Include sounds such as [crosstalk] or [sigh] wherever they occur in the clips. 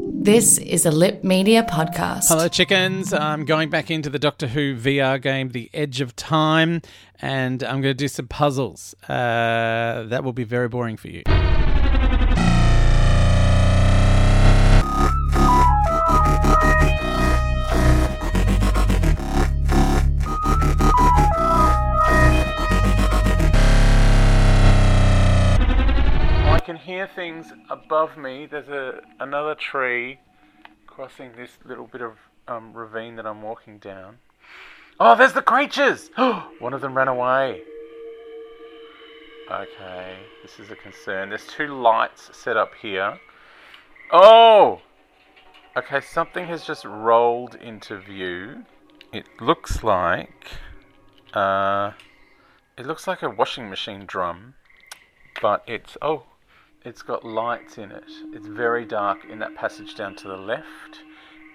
This is a Lip Media podcast. Hello, chickens. I'm going back into the Doctor Who VR game, The Edge of Time, and I'm going to do some puzzles. Uh, that will be very boring for you. Hear things above me. There's a another tree crossing this little bit of um, ravine that I'm walking down. Oh, there's the creatures! [gasps] One of them ran away. Okay, this is a concern. There's two lights set up here. Oh! Okay, something has just rolled into view. It looks like. Uh, it looks like a washing machine drum, but it's. Oh, it's got lights in it. It's very dark in that passage down to the left.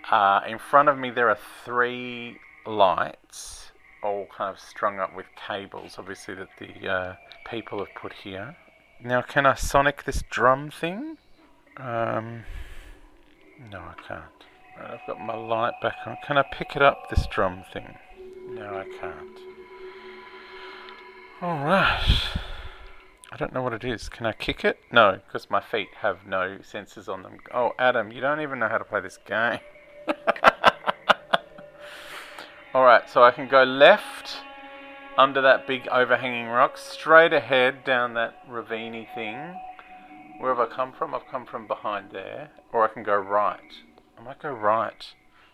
Uh, in front of me, there are three lights, all kind of strung up with cables, obviously, that the uh, people have put here. Now, can I sonic this drum thing? Um, no, I can't. Right, I've got my light back on. Can I pick it up, this drum thing? No, I can't. Alright. I don't know what it is. Can I kick it? No, because my feet have no sensors on them. Oh, Adam, you don't even know how to play this game. [laughs] Alright, so I can go left under that big overhanging rock, straight ahead down that ravine thing. Where have I come from? I've come from behind there. Or I can go right. I might go right.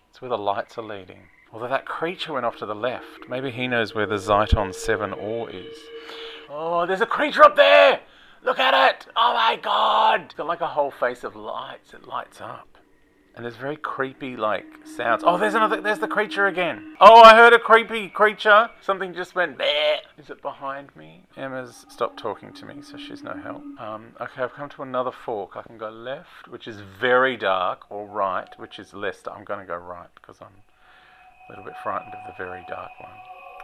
It's where the lights are leading. Although that creature went off to the left. Maybe he knows where the Zeiton 7 ore is. Oh, there's a creature up there! Look at it! Oh my god! It's got like a whole face of lights. It lights up. And there's very creepy like sounds. Oh, there's another. There's the creature again. Oh, I heard a creepy creature. Something just went. Bleh. Is it behind me? Emma's stopped talking to me, so she's no help. Um, okay, I've come to another fork. I can go left, which is very dark, or right, which is less. I'm going to go right because I'm a little bit frightened of the very dark one.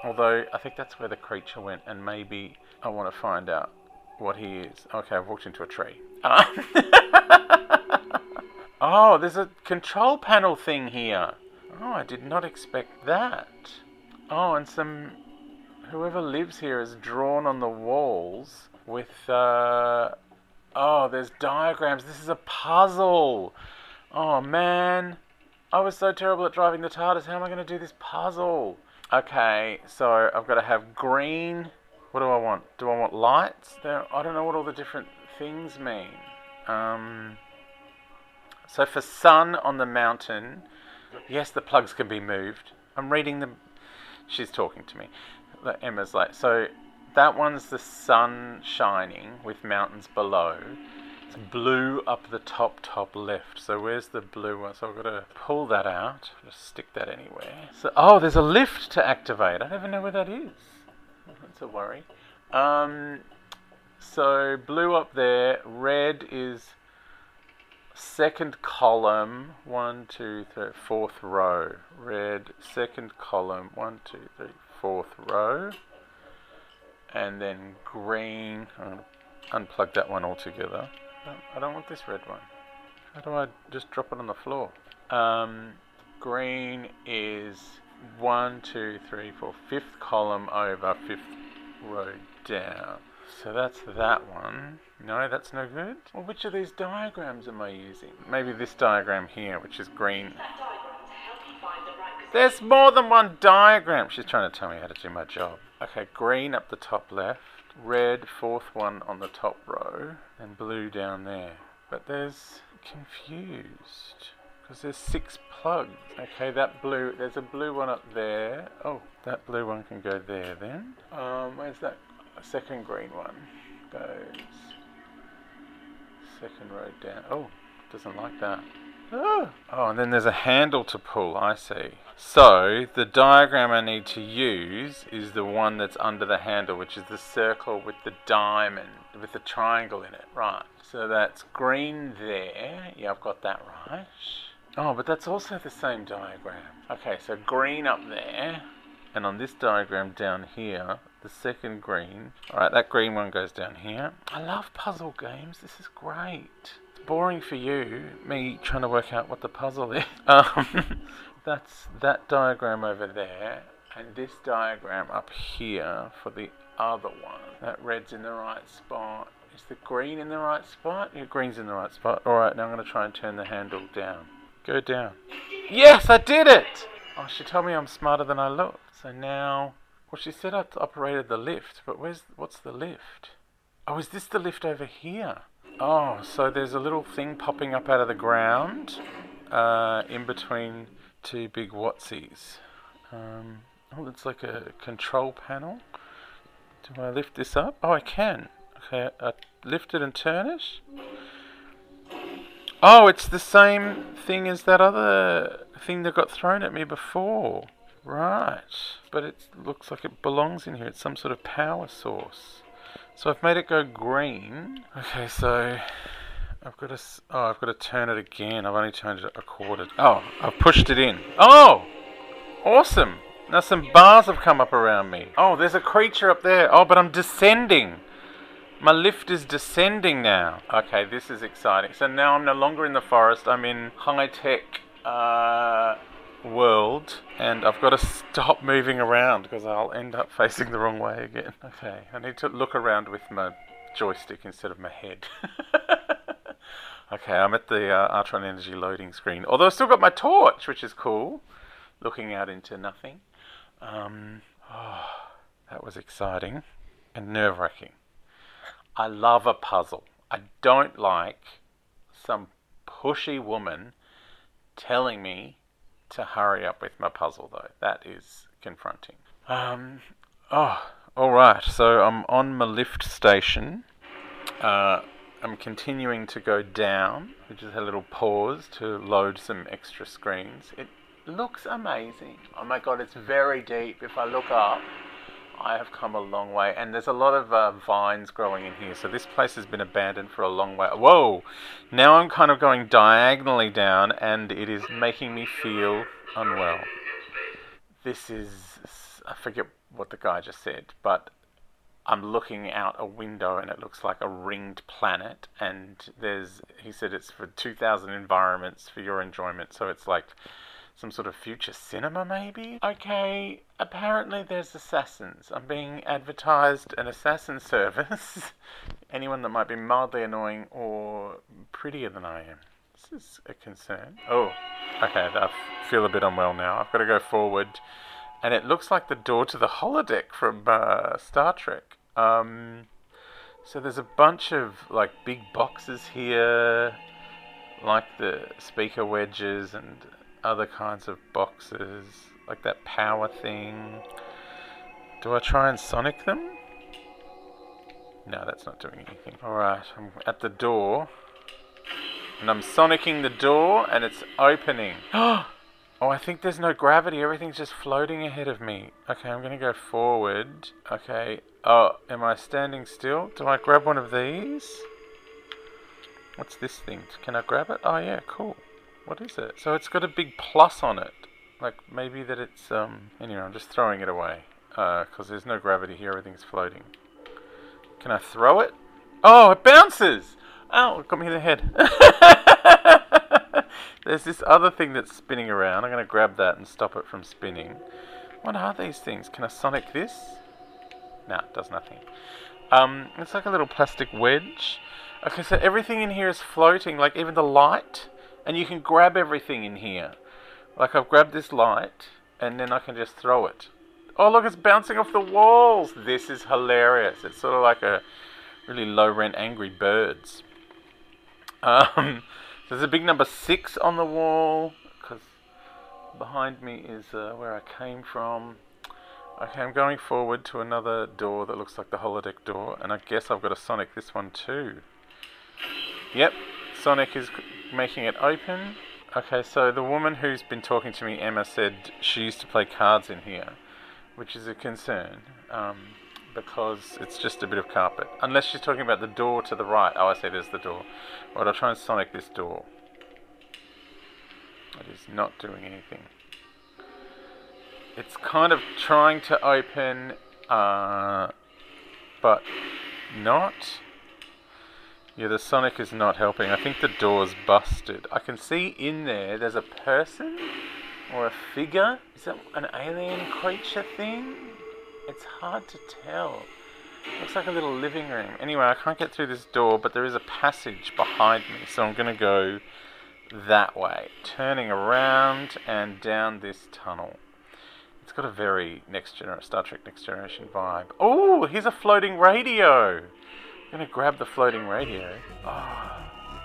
Although I think that's where the creature went, and maybe I want to find out what he is. Okay, I've walked into a tree. [laughs] oh, there's a control panel thing here. Oh, I did not expect that. Oh, and some. Whoever lives here is drawn on the walls with. Uh, oh, there's diagrams. This is a puzzle. Oh, man. I was so terrible at driving the TARDIS. How am I going to do this puzzle? Okay, so I've got to have green. What do I want? Do I want lights? There, I don't know what all the different things mean. Um, so for sun on the mountain, yes, the plugs can be moved. I'm reading the. She's talking to me. Emma's like, so that one's the sun shining with mountains below. It's blue up the top, top left. So where's the blue one? So I've got to pull that out. Just stick that anywhere. So oh, there's a lift to activate. I don't even know where that is. That's a worry. Um, So blue up there, red is second column, one, two, three, fourth row. Red, second column, one, two, three, fourth row. And then green, to unplug that one altogether. No, I don't want this red one. How do I just drop it on the floor? Um, green is one, two, three, four, fifth column over, fifth row down. So that's that one. No, that's no good. Well, which of these diagrams am I using? Maybe this diagram here, which is green. There's more than one diagram. She's trying to tell me how to do my job. Okay, green up the top left, red fourth one on the top row, and blue down there. But there's confused because there's six plugs. Okay, that blue, there's a blue one up there. Oh, that blue one can go there then. Um, where's that second green one? Goes second row down. Oh, doesn't like that. Oh. [gasps] oh, and then there's a handle to pull, I see. So, the diagram I need to use is the one that's under the handle, which is the circle with the diamond, with the triangle in it. Right, so that's green there. Yeah, I've got that right. Oh, but that's also the same diagram. Okay, so green up there, and on this diagram down here, the second green. Alright, that green one goes down here. I love puzzle games. This is great. Boring for you, me trying to work out what the puzzle is. [laughs] Um, that's that diagram over there, and this diagram up here for the other one. That red's in the right spot. Is the green in the right spot? Yeah, green's in the right spot. Alright, now I'm going to try and turn the handle down. Go down. Yes, I did it! Oh, she told me I'm smarter than I look. So now well, she said I operated the lift, but where's what's the lift? Oh, is this the lift over here? Oh, so there's a little thing popping up out of the ground uh, in between two big Watsies. Um, oh, it's like a control panel. Do I lift this up? Oh, I can. Okay, I lift it and turn it. Oh, it's the same thing as that other thing that got thrown at me before. Right, but it looks like it belongs in here. It's some sort of power source. So I've made it go green. Okay, so I've got to. Oh, I've got to turn it again. I've only turned it a quarter. Oh, I've pushed it in. Oh, awesome! Now some bars have come up around me. Oh, there's a creature up there. Oh, but I'm descending. My lift is descending now. Okay, this is exciting. So now I'm no longer in the forest. I'm in high tech. Uh, world and I've got to stop moving around because I'll end up facing the wrong way again. [laughs] Okay, I need to look around with my joystick instead of my head. [laughs] okay, I'm at the uh, Artron Energy loading screen. Although I've still got my torch, which is cool. Looking out into nothing. Um, oh, that was exciting and nerve wracking. I love a puzzle. I don't like some pushy woman telling me to hurry up with my puzzle, though. That is confronting. Um, oh, all right. So I'm on my lift station. Uh, I'm continuing to go down. We just had a little pause to load some extra screens. It looks amazing. Oh my god, it's very deep. If I look up, I have come a long way, and there's a lot of uh, vines growing in here. So this place has been abandoned for a long way. Whoa! Now I'm kind of going diagonally down, and it is making me feel unwell. This is I forget what the guy just said, but I'm looking out a window and it looks like a ringed planet and there's he said it's for 2000 environments for your enjoyment so it's like some sort of future cinema, maybe? Okay, apparently there's assassins. I'm being advertised an assassin service. [laughs] Anyone that might be mildly annoying or prettier than I am. This is a concern. Oh, okay, I feel a bit unwell now. I've got to go forward. And it looks like the door to the holodeck from uh, Star Trek. Um, so there's a bunch of like big boxes here, like the speaker wedges and other kinds of boxes, like that power thing. Do I try and sonic them? No, that's not doing anything. Alright, I'm at the door. And I'm sonicking the door and it's opening. [gasps] oh, I think there's no gravity. Everything's just floating ahead of me. Okay, I'm going to go forward. Okay, Oh, am I standing still? Do I grab one of these? What's this thing? Can I grab it? Oh yeah, cool. What is it? So it's got a big plus on it. Like maybe that it's um. Anyway, I'm just throwing it away because there's no gravity here. Everything's floating. Can I throw it? Oh, it bounces! Oh, it got me in the head. [laughs] There's this other thing that's spinning around. I'm going to grab that and stop it from spinning. What are these things? Can I sonic this? No, it does nothing. Um, it's like a little plastic wedge. Okay, so everything in here is floating, like even the light, and you can grab everything in here. Like I've grabbed this light, and then I can just throw it. Oh, look, it's bouncing off the walls. This is hilarious. It's sort of like a really low rent Angry Birds. Um, there's a big number six on the wall because behind me is uh, where I came from. Okay, I'm going forward to another door that looks like the holodeck door, and I guess I've got a Sonic this one too. Yep, Sonic is making it open. Okay, so the woman who's been talking to me, Emma, said she used to play cards in here, which is a concern. Um, because it's just a bit of carpet. Unless she's talking about the door to the right. Oh, I see, there's the door. Right, I'll try and sonic this door. It is not doing anything. It's kind of trying to open, uh, but not. Yeah, the sonic is not helping. I think the door's busted. I can see in there there's a person or a figure. Is that an alien creature thing? It's hard to tell. Looks like a little living room. Anyway, I can't get through this door, but there is a passage behind me, so I'm going to go that way, turning around and down this tunnel. It's got a very next generation Star Trek Next Generation vibe. Oh, here's a floating radio. I'm to grab the floating radio. Oh,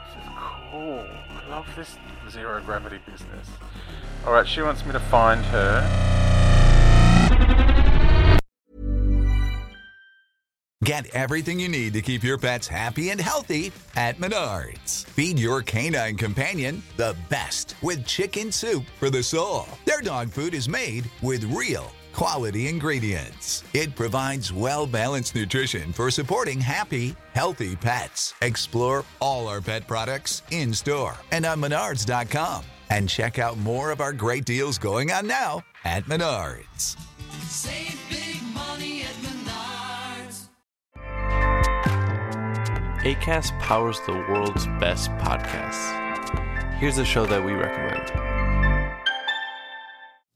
this is cool. I love this zero gravity business. Alright, she wants me to find her. Get everything you need to keep your pets happy and healthy at Menards. Feed your canine companion the best with chicken soup for the soul. Their dog food is made with real quality ingredients. It provides well balanced nutrition for supporting happy, healthy pets. Explore all our pet products in store and on menards.com. And check out more of our great deals going on now at Menards. Save big money at Menards. ACAST powers the world's best podcasts. Here's a show that we recommend.